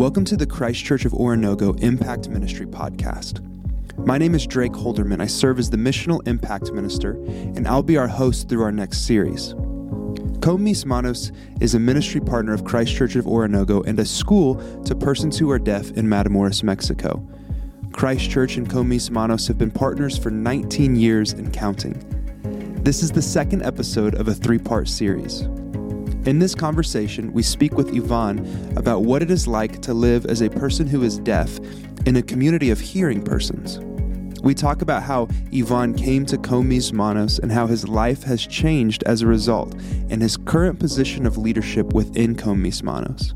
Welcome to the Christ Church of Oronogo Impact Ministry podcast. My name is Drake Holderman. I serve as the Missional Impact Minister, and I'll be our host through our next series. Con Mis Manos is a ministry partner of Christ Church of Oronogo and a school to persons who are deaf in Matamoros, Mexico. Christ Church and Con Mis Manos have been partners for 19 years and counting. This is the second episode of a three part series. In this conversation, we speak with Ivan about what it is like to live as a person who is deaf in a community of hearing persons. We talk about how Ivan came to Con Mis Manos and how his life has changed as a result and his current position of leadership within Con Mis Manos.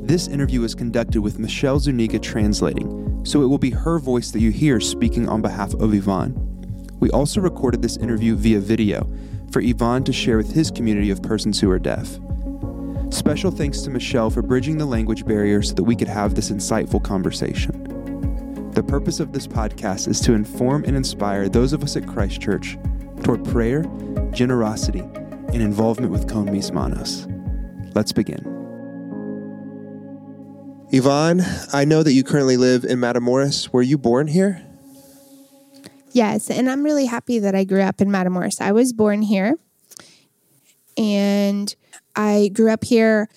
This interview is conducted with Michelle Zuniga translating, so it will be her voice that you hear speaking on behalf of Ivan. We also recorded this interview via video for Ivan to share with his community of persons who are deaf. Special thanks to Michelle for bridging the language barrier so that we could have this insightful conversation. The purpose of this podcast is to inform and inspire those of us at Christ Church toward prayer, generosity, and involvement with Con Mis Manos. Let's begin. Ivan, I know that you currently live in Matamoros. Were you born here? Yes, and I'm really happy that I grew up in Matamoros. I was born here and I grew up here.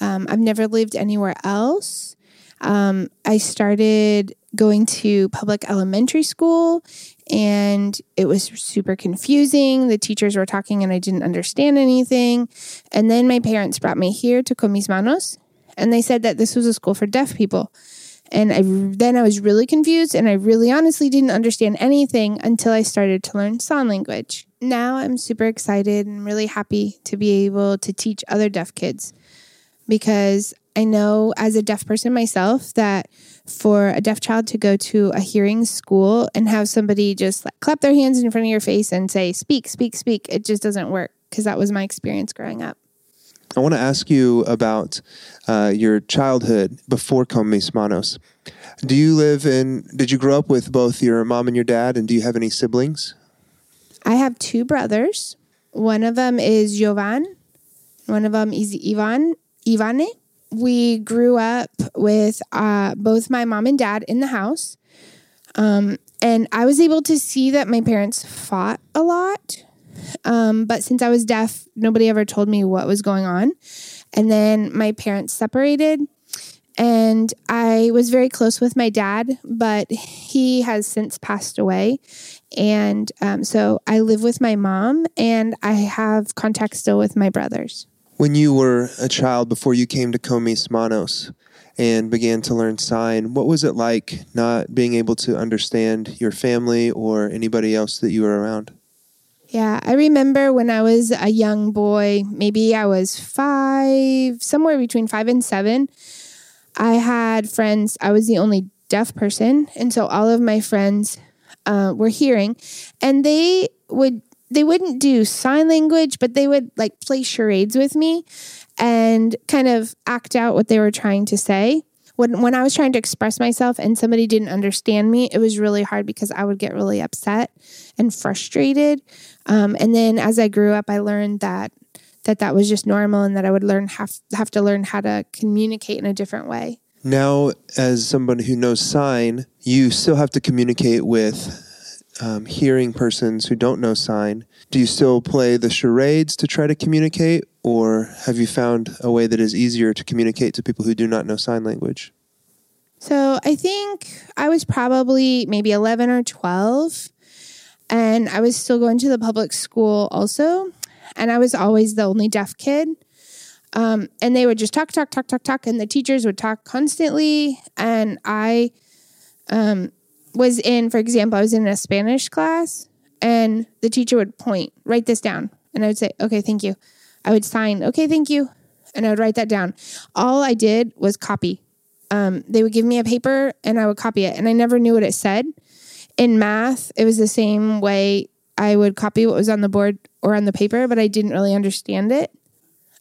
Um, I've never lived anywhere else. Um, I started going to public elementary school and it was super confusing. The teachers were talking and I didn't understand anything. And then my parents brought me here to Con Mis Manos and they said that this was a school for deaf people. And I, then I was really confused and I really honestly didn't understand anything until I started to learn sign language. Now I'm super excited and really happy to be able to teach other deaf kids because I know as a deaf person myself that for a deaf child to go to a hearing school and have somebody just like clap their hands in front of your face and say, speak, speak, speak, it just doesn't work because that was my experience growing up. I want to ask you about uh, your childhood before Con Mis Manos. Do you live in, did you grow up with both your mom and your dad, and do you have any siblings? I have two brothers. One of them is Jovan, one of them is Ivan, Ivane. We grew up with uh, both my mom and dad in the house. Um, and I was able to see that my parents fought a lot. Um, but since I was deaf, nobody ever told me what was going on. And then my parents separated, and I was very close with my dad, but he has since passed away. And um, so I live with my mom, and I have contact still with my brothers. When you were a child before you came to Con Mis Manos and began to learn sign, what was it like not being able to understand your family or anybody else that you were around? Yeah, I remember when I was a young boy, maybe I was five, somewhere between five and seven. I had friends, I was the only deaf person. And so all of my friends uh, were hearing, and they would. They wouldn't do sign language, but they would like play charades with me and kind of act out what they were trying to say when when I was trying to express myself and somebody didn't understand me, it was really hard because I would get really upset and frustrated. Um, and then as I grew up, I learned that that that was just normal and that I would learn have have to learn how to communicate in a different way. Now, as somebody who knows sign, you still have to communicate with um, hearing persons who don't know sign. Do you still play the charades to try to communicate, or have you found a way that is easier to communicate to people who do not know sign language? So I think I was probably maybe 11 or 12, and I was still going to the public school also. And I was always the only deaf kid. Um, and they would just talk, talk, talk, talk, talk, and the teachers would talk constantly. And I um, was in, for example, I was in a Spanish class, and the teacher would point, write this down. And I would say, okay, thank you. I would sign, okay, thank you. And I would write that down. All I did was copy. Um, they would give me a paper and I would copy it, and I never knew what it said. In math, it was the same way. I would copy what was on the board or on the paper, but I didn't really understand it.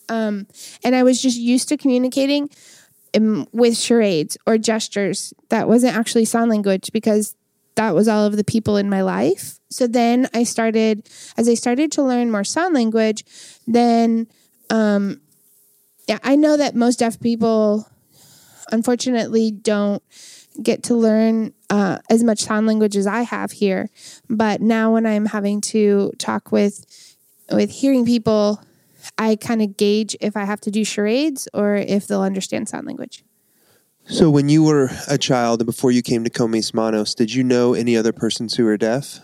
Um, and I was just used to communicating um, with charades or gestures that wasn't actually sign language because that was all of the people in my life. So then I started, as I started to learn more sign language, then, um, yeah, I know that most deaf people unfortunately don't get to learn uh, as much sign language as I have here. But now when I'm having to talk with with hearing people, I kind of gauge if I have to do charades or if they'll understand sign language. So, when you were a child and before you came to Con Mis Manos, did you know any other persons who were deaf?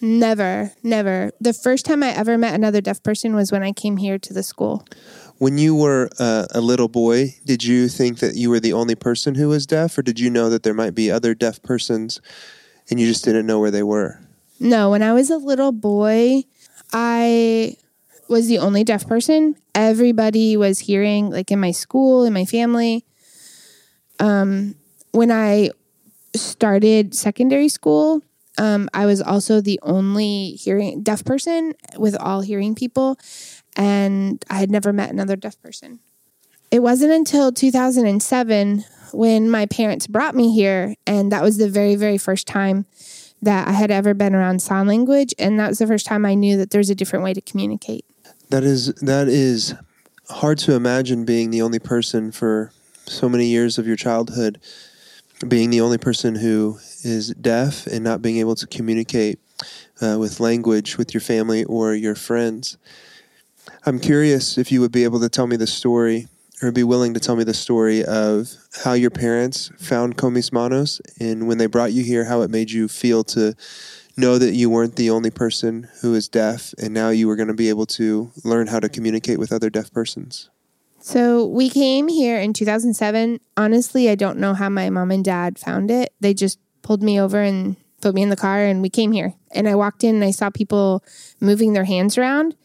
Never, never. The first time I ever met another deaf person was when I came here to the school. When you were uh, a little boy, did you think that you were the only person who was deaf, or did you know that there might be other deaf persons and you just didn't know where they were? No, when I was a little boy, I was the only deaf person. Everybody was hearing, like in my school, in my family. Um, when I started secondary school, um, I was also the only hearing deaf person with all hearing people, and I had never met another deaf person. It wasn't until 2007 when my parents brought me here, and that was the very, very first time that I had ever been around sign language, and that was the first time I knew that there's a different way to communicate. That is that is hard to imagine being the only person for so many years of your childhood, being the only person who is deaf and not being able to communicate uh, with language with your family or your friends. I'm curious if you would be able to tell me the story or be willing to tell me the story of how your parents found Con Mis Manos and when they brought you here, how it made you feel to know that you weren't the only person who is deaf and now you were going to be able to learn how to communicate with other deaf persons. So we came here in 2007. Honestly, I don't know how my mom and dad found it. They just pulled me over and put me in the car and we came here. And I walked in and I saw people moving their hands around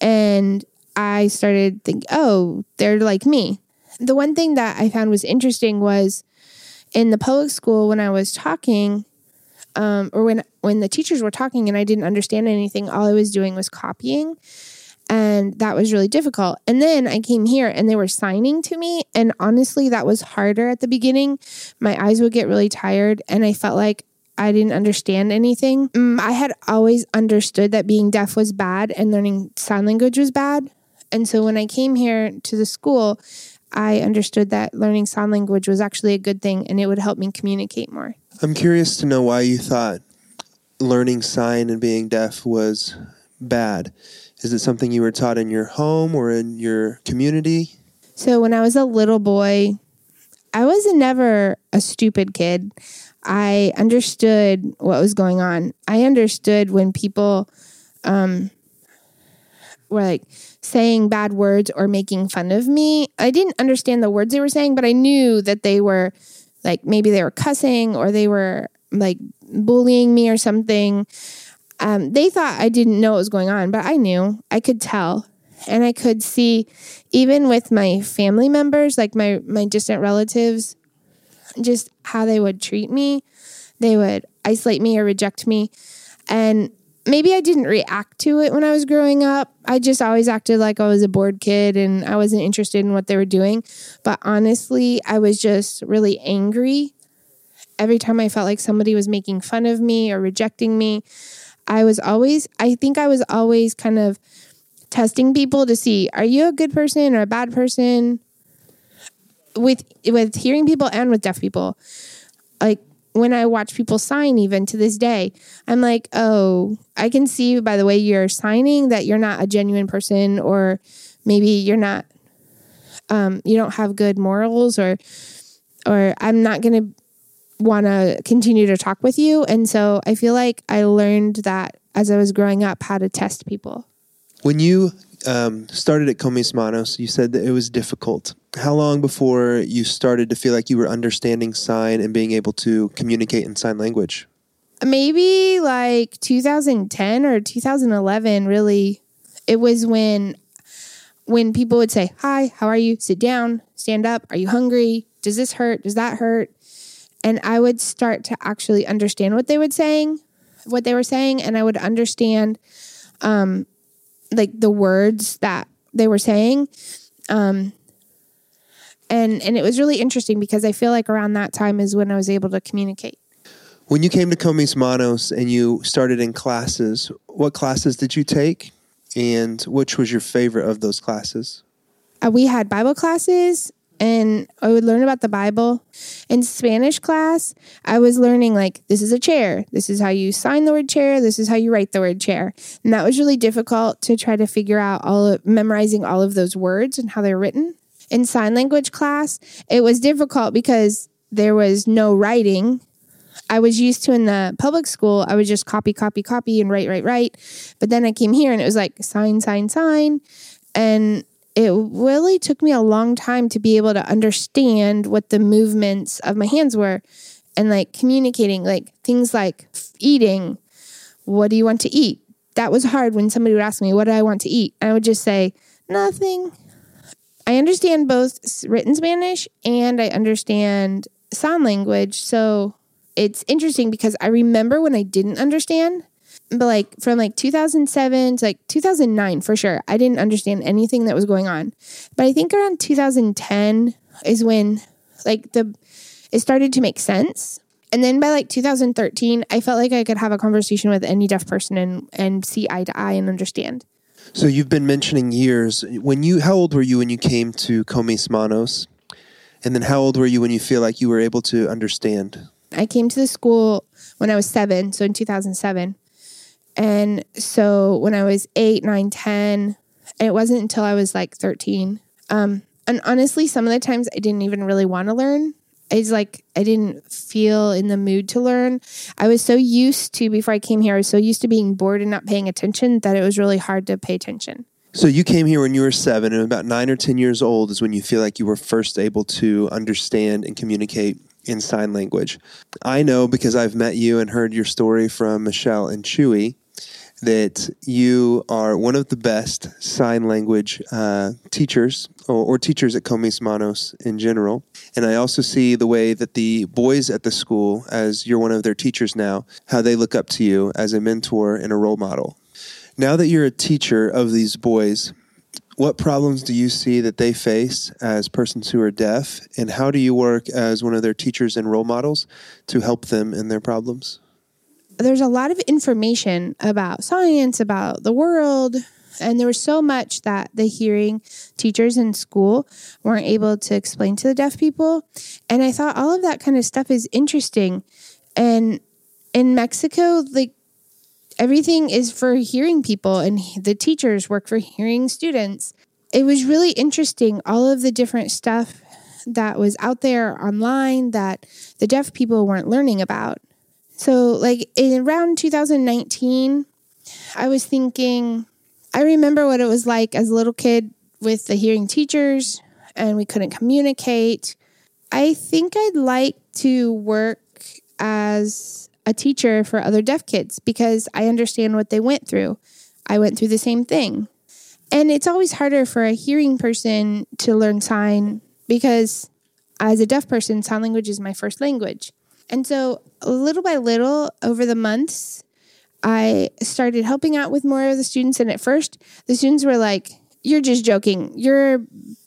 and I started thinking, oh, they're like me. The one thing that I found was interesting was in the public school when I was talking, um, or when when the teachers were talking and I didn't understand anything, all I was doing was copying and that was really difficult. And then I came here and they were signing to me. And honestly, that was harder at the beginning. My eyes would get really tired, and I felt like I didn't understand anything. Mm, I had always understood that being deaf was bad and learning sign language was bad. And so when I came here to the school, I understood that learning sign language was actually a good thing and it would help me communicate more. I'm curious to know why you thought learning sign and being deaf was bad. Is it something you were taught in your home or in your community? So when I was a little boy, I was never a stupid kid. I understood what was going on. I understood when people um, were like saying bad words or making fun of me. I didn't understand the words they were saying, but I knew that they were like maybe they were cussing or they were like bullying me or something. Um, they thought I didn't know what was going on, but I knew. I could tell. And I could see, even with my family members, like my, my distant relatives, just how they would treat me. They would isolate me or reject me. And maybe I didn't react to it when I was growing up. I just always acted like I was a bored kid and I wasn't interested in what they were doing. But honestly, I was just really angry every time I felt like somebody was making fun of me or rejecting me. I was always, I think I was always kind of testing people to see are you a good person or a bad person with with hearing people and with deaf people like when i watch people sign even to this day i'm like oh i can see by the way you're signing that you're not a genuine person or maybe you're not um, you don't have good morals or or i'm not to want to continue to talk with you. And so I feel like I learned that as I was growing up how to test people. When you um, started at Con Mis Manos, you said that it was difficult. How long before you started to feel like you were understanding sign and being able to communicate in sign language? Maybe like 2010 or 2011, really. It was when when people would say, Hi, how are you? Sit down, stand up. Are you hungry? Does this hurt? Does that hurt? and I would start to actually understand what they were saying, what they were saying, and I would understand um, like the words that they were saying. Um, and and it was really interesting because I feel like around that time is when I was able to communicate. When you came to Con Mis Manos and you started in classes, what classes did you take, and which was your favorite of those classes? Uh, we had Bible classes, and I would learn about the Bible. In Spanish class, I was learning like this is a chair. This is how you sign the word chair. This is how you write the word chair. And that was really difficult to try to figure out all of memorizing all of those words and how they're written. In sign language class, it was difficult because there was no writing. I was used to in the public school, I would just copy, copy, copy and write, write, write. But then I came here and it was like sign, sign, sign. And it really took me a long time to be able to understand what the movements of my hands were and like communicating, like things like eating. What do you want to eat? That was hard when somebody would ask me, What do I want to eat? I would just say, Nothing. I understand both written Spanish and I understand sign language. So it's interesting because I remember when I didn't understand but like from like 2007 to like 2009 for sure i didn't understand anything that was going on but i think around 2010 is when like the it started to make sense and then by like 2013 i felt like i could have a conversation with any deaf person and and see eye to eye and understand so you've been mentioning years when you how old were you when you came to Con Mis Manos and then how old were you when you feel like you were able to understand i came to the school when i was seven so in 2007 and so when I was eight, nine, 10, it wasn't until I was like 13. Um, and honestly, some of the times I didn't even really want to learn. It's like I didn't feel in the mood to learn. I was so used to, before I came here, I was so used to being bored and not paying attention that it was really hard to pay attention. So you came here when you were seven, and about nine or 10 years old is when you feel like you were first able to understand and communicate in sign language. I know because I've met you and heard your story from Michelle and Chewy that you are one of the best sign language uh, teachers or, or, teachers at Con Mis Manos in general. And I also see the way that the boys at the school, as you're one of their teachers now, how they look up to you as a mentor and a role model. Now that you're a teacher of these boys, what problems do you see that they face as persons who are deaf, and how do you work as one of their teachers and role models to help them in their problems? There's a lot of information about science, about the world, and there was so much that the hearing teachers in school weren't able to explain to the deaf people. And I thought all of that kind of stuff is interesting. And in Mexico, like everything is for hearing people, and the teachers work for hearing students. It was really interesting, all of the different stuff that was out there online that the deaf people weren't learning about. So, like in around 2019, I was thinking, I remember what it was like as a little kid with the hearing teachers, and we couldn't communicate. I think I'd like to work as a teacher for other deaf kids because I understand what they went through. I went through the same thing. And it's always harder for a hearing person to learn sign because as a deaf person, sign language is my first language. And so, little by little, over the months, I started helping out with more of the students. And at first, the students were like, You're just joking. You're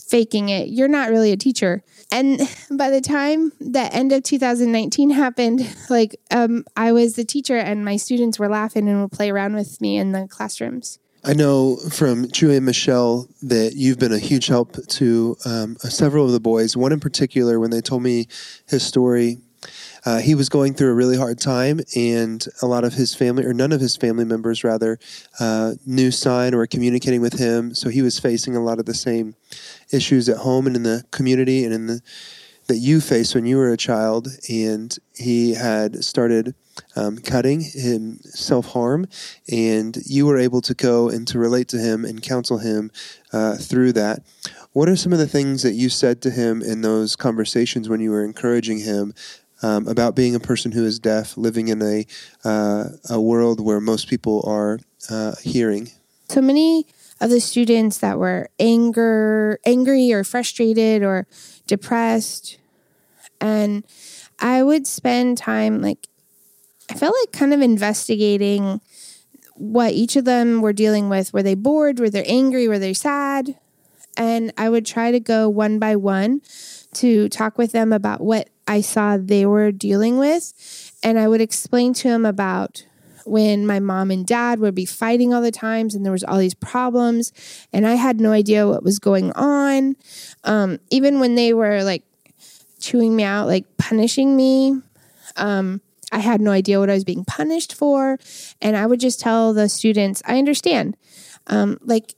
faking it. You're not really a teacher. And by the time the end of 2019 happened, like um, I was the teacher and my students were laughing and would play around with me in the classrooms. I know from Chewy and Michelle that you've been a huge help to um, several of the boys. One in particular, when they told me his story, uh, he was going through a really hard time, and a lot of his family, or none of his family members, rather, uh, knew sign or communicating with him. So he was facing a lot of the same issues at home and in the community, and in the that you faced when you were a child. And he had started um, cutting him self harm, and you were able to go and to relate to him and counsel him uh, through that. What are some of the things that you said to him in those conversations when you were encouraging him um, about being a person who is deaf, living in a uh, a world where most people are uh, hearing. So many of the students that were anger, angry, or frustrated, or depressed, and I would spend time like I felt like kind of investigating what each of them were dealing with. Were they bored? Were they angry? Were they sad? And I would try to go one by one to talk with them about what I saw they were dealing with. And I would explain to them about when my mom and dad would be fighting all the times and there was all these problems and I had no idea what was going on. Um, even when they were like chewing me out, like punishing me, um, I had no idea what I was being punished for. And I would just tell the students, I understand. Um, like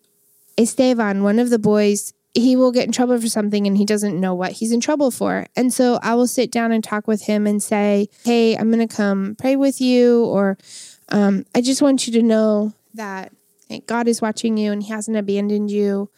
Esteban, one of the boys, he will get in trouble for something and he doesn't know what he's in trouble for. And so I will sit down and talk with him and say, Hey, I'm going to come pray with you, or um, I just want you to know that God is watching you and he hasn't abandoned you.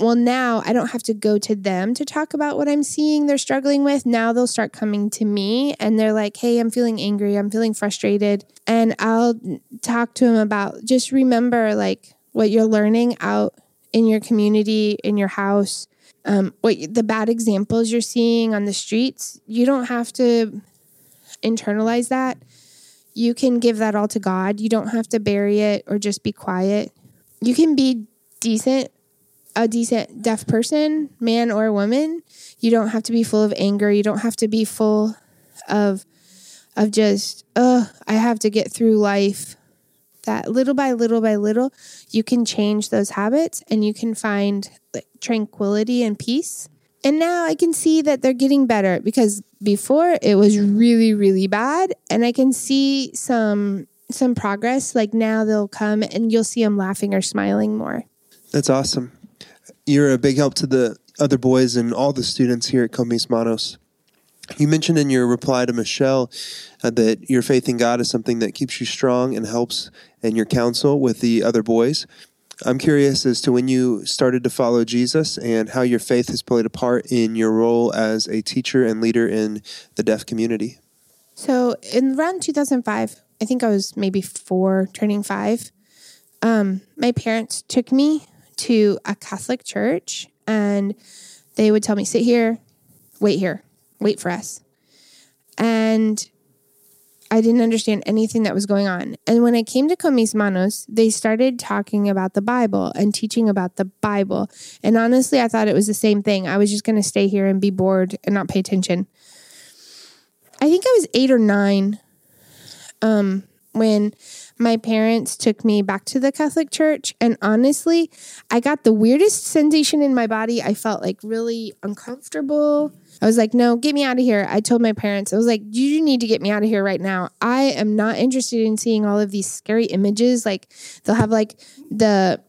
Well, now I don't have to go to them to talk about what I'm seeing they're struggling with. Now they'll start coming to me and they're like, Hey, I'm feeling angry. I'm feeling frustrated. And I'll talk to them about just remember like what you're learning out in your community, in your house, um, what the bad examples you're seeing on the streets, you don't have to internalize that. You can give that all to God. You don't have to bury it or just be quiet. You can be decent, a decent deaf person, man or woman. You don't have to be full of anger. You don't have to be full of of just, oh, I have to get through life that little by little by little, you can change those habits and you can find like, tranquility and peace. And now I can see that they're getting better because before it was really really bad and I can see some some progress like now they'll come and you'll see them laughing or smiling more. That's awesome. You're a big help to the other boys and all the students here at Con Mis Manos. You mentioned in your reply to Michelle uh, that your faith in God is something that keeps you strong and helps in your counsel with the other boys. I'm curious as to when you started to follow Jesus and how your faith has played a part in your role as a teacher and leader in the deaf community. So, in around 2005, I think I was maybe four, turning five. Um, my parents took me to a Catholic church and they would tell me, sit here, wait here wait for us. And I didn't understand anything that was going on. And when I came to Con Mis Manos, they started talking about the Bible and teaching about the Bible. And honestly, I thought it was the same thing. I was just going to stay here and be bored and not pay attention. I think I was eight or nine um, when my parents took me back to the Catholic Church. And honestly, I got the weirdest sensation in my body. I felt like really uncomfortable. I was like, no, get me out of here. I told my parents, I was like, you need to get me out of here right now. I am not interested in seeing all of these scary images. Like they'll have like the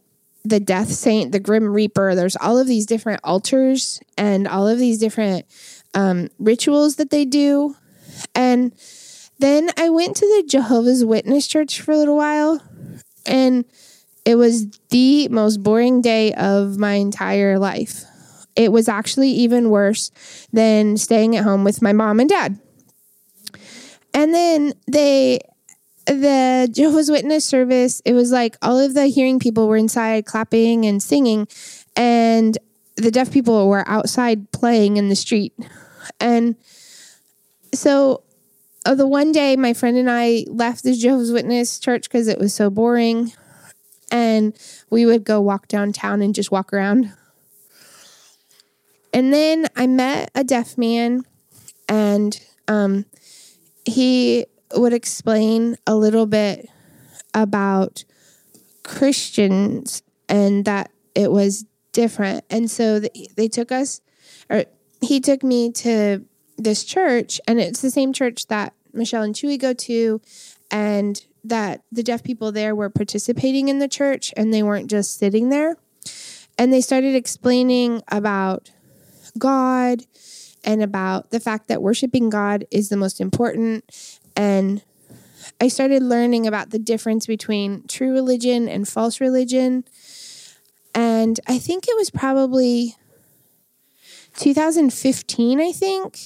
the death saint, the grim reaper. There's all of these different altars and all of these different um, rituals that they do. And then I went to the Jehovah's Witness church for a little while and it was the most boring day of my entire life. It was actually even worse than staying at home with my mom and dad. And then they, the Jehovah's Witness service, it was like all of the hearing people were inside clapping and singing, and the deaf people were outside playing in the street. And so uh, the one day my friend and I left the Jehovah's Witness church because it was so boring. And we would go walk downtown and just walk around. And then I met a deaf man, and um, he would explain a little bit about Christians and that it was different. And so they took us, or he took me to this church, and it's the same church that Michelle and Chewy go to, and that the deaf people there were participating in the church and they weren't just sitting there. And they started explaining about God and about the fact that worshiping God is the most important. And I started learning about the difference between true religion and false religion. And I think it was probably 2015, I think.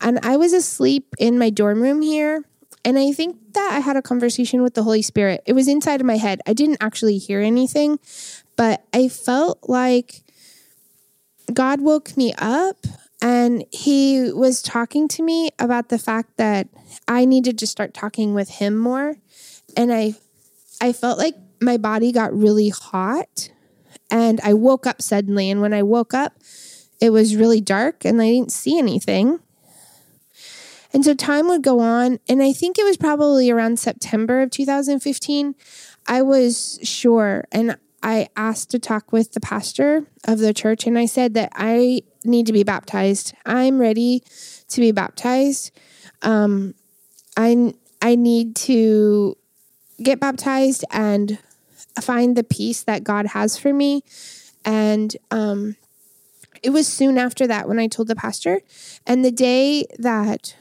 And I was asleep in my dorm room here. And I think that I had a conversation with the Holy Spirit. It was inside of my head. I didn't actually hear anything, but I felt like God woke me up and he was talking to me about the fact that I needed to start talking with him more and I I felt like my body got really hot and I woke up suddenly and when I woke up it was really dark and I didn't see anything. And so time would go on. And I think it was probably around September of 2015. I was sure. And I asked to talk with the pastor of the church. And I said that I need to be baptized. I'm ready to be baptized. Um, I, I need to get baptized and find the peace that God has for me. And um, it was soon after that when I told the pastor. And the day that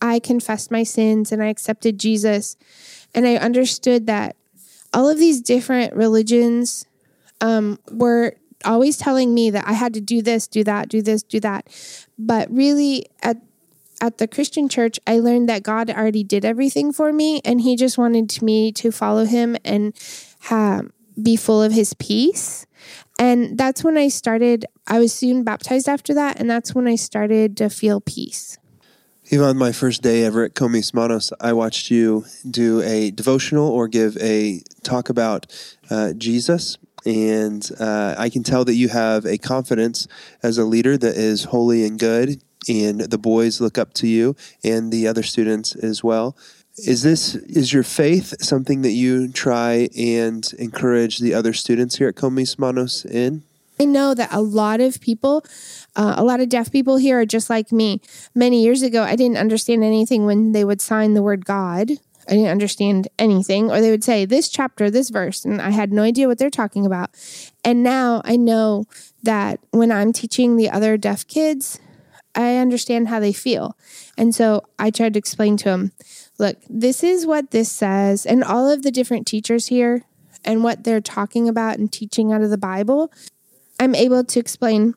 I confessed my sins and I accepted Jesus, and I understood that all of these different religions um, were always telling me that I had to do this, do that, do this, do that. But really, at at the Christian church, I learned that God already did everything for me, and He just wanted me to follow Him and be full of His peace. And that's when I started. I was soon baptized after that, and that's when I started to feel peace. On my first day ever at Con Mis Manos, I watched you do a devotional or give a talk about uh, Jesus. And uh, I can tell that you have a confidence as a leader that is holy and good and the boys look up to you and the other students as well. Is this is your faith something that you try and encourage the other students here at Con Mis Manos in? I know that a lot of people, uh, a lot of deaf people here are just like me. Many years ago, I didn't understand anything when they would sign the word God. I didn't understand anything, or they would say this chapter, this verse, and I had no idea what they're talking about. And now I know that when I'm teaching the other deaf kids, I understand how they feel. And so I tried to explain to them look, this is what this says. And all of the different teachers here and what they're talking about and teaching out of the Bible, I'm able to explain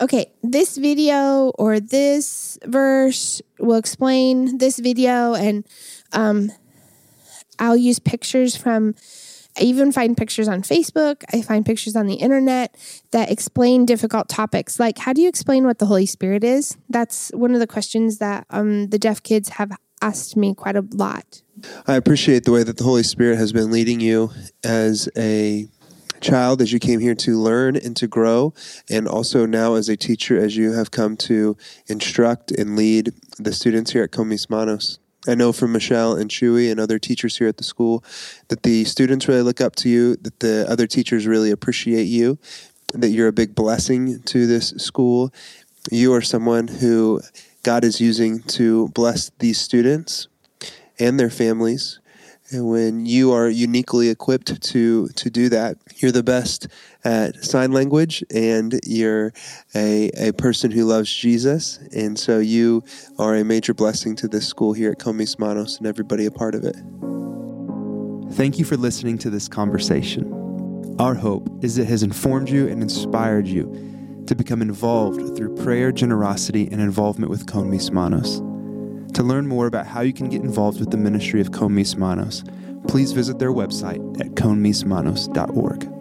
okay, this video or this verse will explain this video, and um, I'll use pictures from I even find pictures on Facebook. I find pictures on the internet that explain difficult topics. Like, how do you explain what the Holy Spirit is? That's one of the questions that um, the deaf kids have asked me quite a lot. I appreciate the way that the Holy Spirit has been leading you as a child as you came here to learn and to grow, and also now as a teacher as you have come to instruct and lead the students here at Con Mis Manos. I know from Michelle and Chewy and other teachers here at the school that the students really look up to you, that the other teachers really appreciate you, that you're a big blessing to this school. You are someone who God is using to bless these students and their families and when you are uniquely equipped to to do that, you're the best at sign language, and you're a a person who loves Jesus, and so you are a major blessing to this school here at Con Mis Manos and everybody a part of it. Thank you for listening to this conversation. Our hope is it has informed you and inspired you to become involved through prayer, generosity, and involvement with Con Mis Manos. To learn more about how you can get involved with the ministry of Con Mis Manos, please visit their website at conmismanos.org.